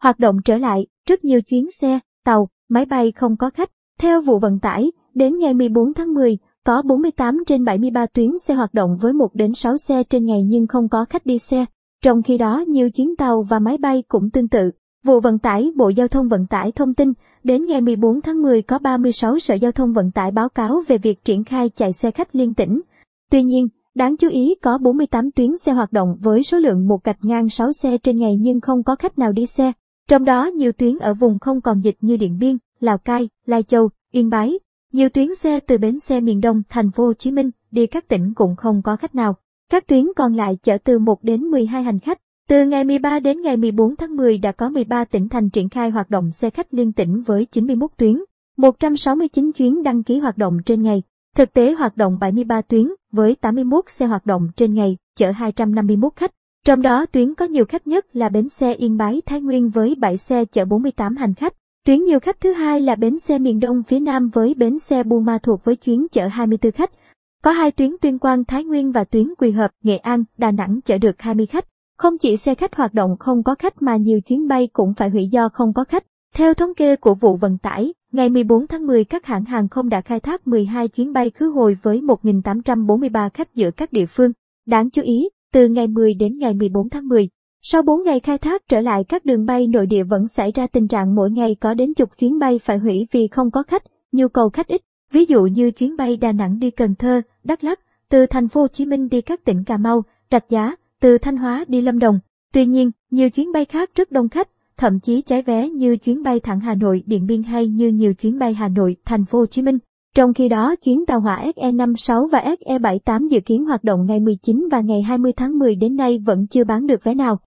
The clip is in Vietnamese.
hoạt động trở lại, rất nhiều chuyến xe, tàu, máy bay không có khách. Theo vụ vận tải, đến ngày 14 tháng 10, có 48 trên 73 tuyến xe hoạt động với 1 đến 6 xe trên ngày nhưng không có khách đi xe. Trong khi đó, nhiều chuyến tàu và máy bay cũng tương tự. Vụ vận tải Bộ Giao thông Vận tải thông tin, đến ngày 14 tháng 10 có 36 sở giao thông vận tải báo cáo về việc triển khai chạy xe khách liên tỉnh. Tuy nhiên, đáng chú ý có 48 tuyến xe hoạt động với số lượng một gạch ngang 6 xe trên ngày nhưng không có khách nào đi xe. Trong đó nhiều tuyến ở vùng không còn dịch như Điện Biên, Lào Cai, Lai Châu, Yên Bái. Nhiều tuyến xe từ bến xe miền Đông, thành phố Hồ Chí Minh đi các tỉnh cũng không có khách nào. Các tuyến còn lại chở từ 1 đến 12 hành khách. Từ ngày 13 đến ngày 14 tháng 10 đã có 13 tỉnh thành triển khai hoạt động xe khách liên tỉnh với 91 tuyến, 169 chuyến đăng ký hoạt động trên ngày. Thực tế hoạt động 73 tuyến với 81 xe hoạt động trên ngày, chở 251 khách. Trong đó tuyến có nhiều khách nhất là bến xe Yên Bái Thái Nguyên với 7 xe chở 48 hành khách. Tuyến nhiều khách thứ hai là bến xe miền Đông phía Nam với bến xe Buôn Ma Thuột với chuyến chở 24 khách. Có hai tuyến Tuyên Quang Thái Nguyên và tuyến Quỳ Hợp, Nghệ An, Đà Nẵng chở được 20 khách. Không chỉ xe khách hoạt động không có khách mà nhiều chuyến bay cũng phải hủy do không có khách. Theo thống kê của vụ vận tải, ngày 14 tháng 10 các hãng hàng không đã khai thác 12 chuyến bay khứ hồi với 1.843 khách giữa các địa phương. Đáng chú ý, từ ngày 10 đến ngày 14 tháng 10, sau 4 ngày khai thác trở lại các đường bay nội địa vẫn xảy ra tình trạng mỗi ngày có đến chục chuyến bay phải hủy vì không có khách, nhu cầu khách ít. Ví dụ như chuyến bay Đà Nẵng đi Cần Thơ, Đắk Lắk, từ thành phố Hồ Chí Minh đi các tỉnh Cà Mau, Rạch Giá, từ Thanh Hóa đi Lâm Đồng. Tuy nhiên, nhiều chuyến bay khác rất đông khách, thậm chí cháy vé như chuyến bay thẳng Hà Nội Điện Biên hay như nhiều chuyến bay Hà Nội Thành phố Hồ Chí Minh. Trong khi đó, chuyến tàu hỏa SE56 và SE78 dự kiến hoạt động ngày 19 và ngày 20 tháng 10 đến nay vẫn chưa bán được vé nào.